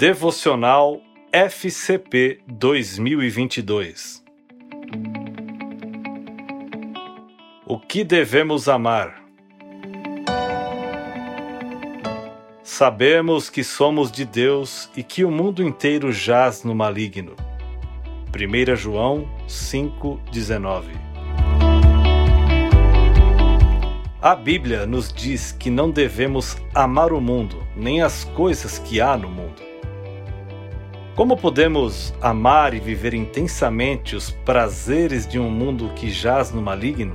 Devocional FCP 2022 O que devemos amar? Sabemos que somos de Deus e que o mundo inteiro jaz no maligno. 1 João 5,19 A Bíblia nos diz que não devemos amar o mundo, nem as coisas que há no mundo. Como podemos amar e viver intensamente os prazeres de um mundo que jaz no maligno?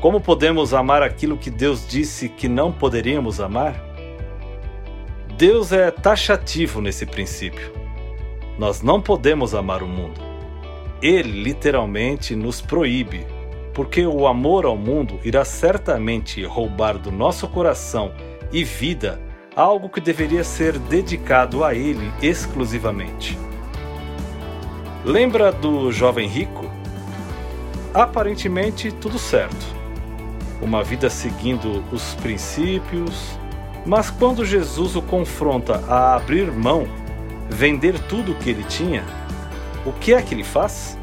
Como podemos amar aquilo que Deus disse que não poderíamos amar? Deus é taxativo nesse princípio. Nós não podemos amar o mundo. Ele literalmente nos proíbe, porque o amor ao mundo irá certamente roubar do nosso coração e vida algo que deveria ser dedicado a ele exclusivamente. Lembra do jovem rico? Aparentemente tudo certo. Uma vida seguindo os princípios, mas quando Jesus o confronta a abrir mão, vender tudo o que ele tinha, o que é que ele faz?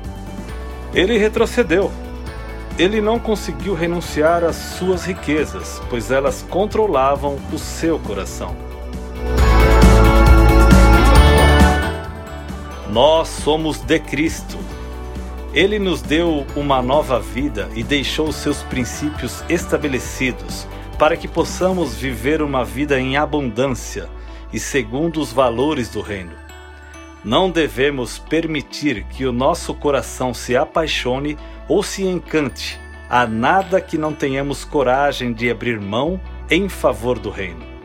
Ele retrocedeu ele não conseguiu renunciar às suas riquezas, pois elas controlavam o seu coração. Nós somos de Cristo. Ele nos deu uma nova vida e deixou seus princípios estabelecidos para que possamos viver uma vida em abundância e segundo os valores do Reino. Não devemos permitir que o nosso coração se apaixone ou se encante a nada que não tenhamos coragem de abrir mão em favor do Reino.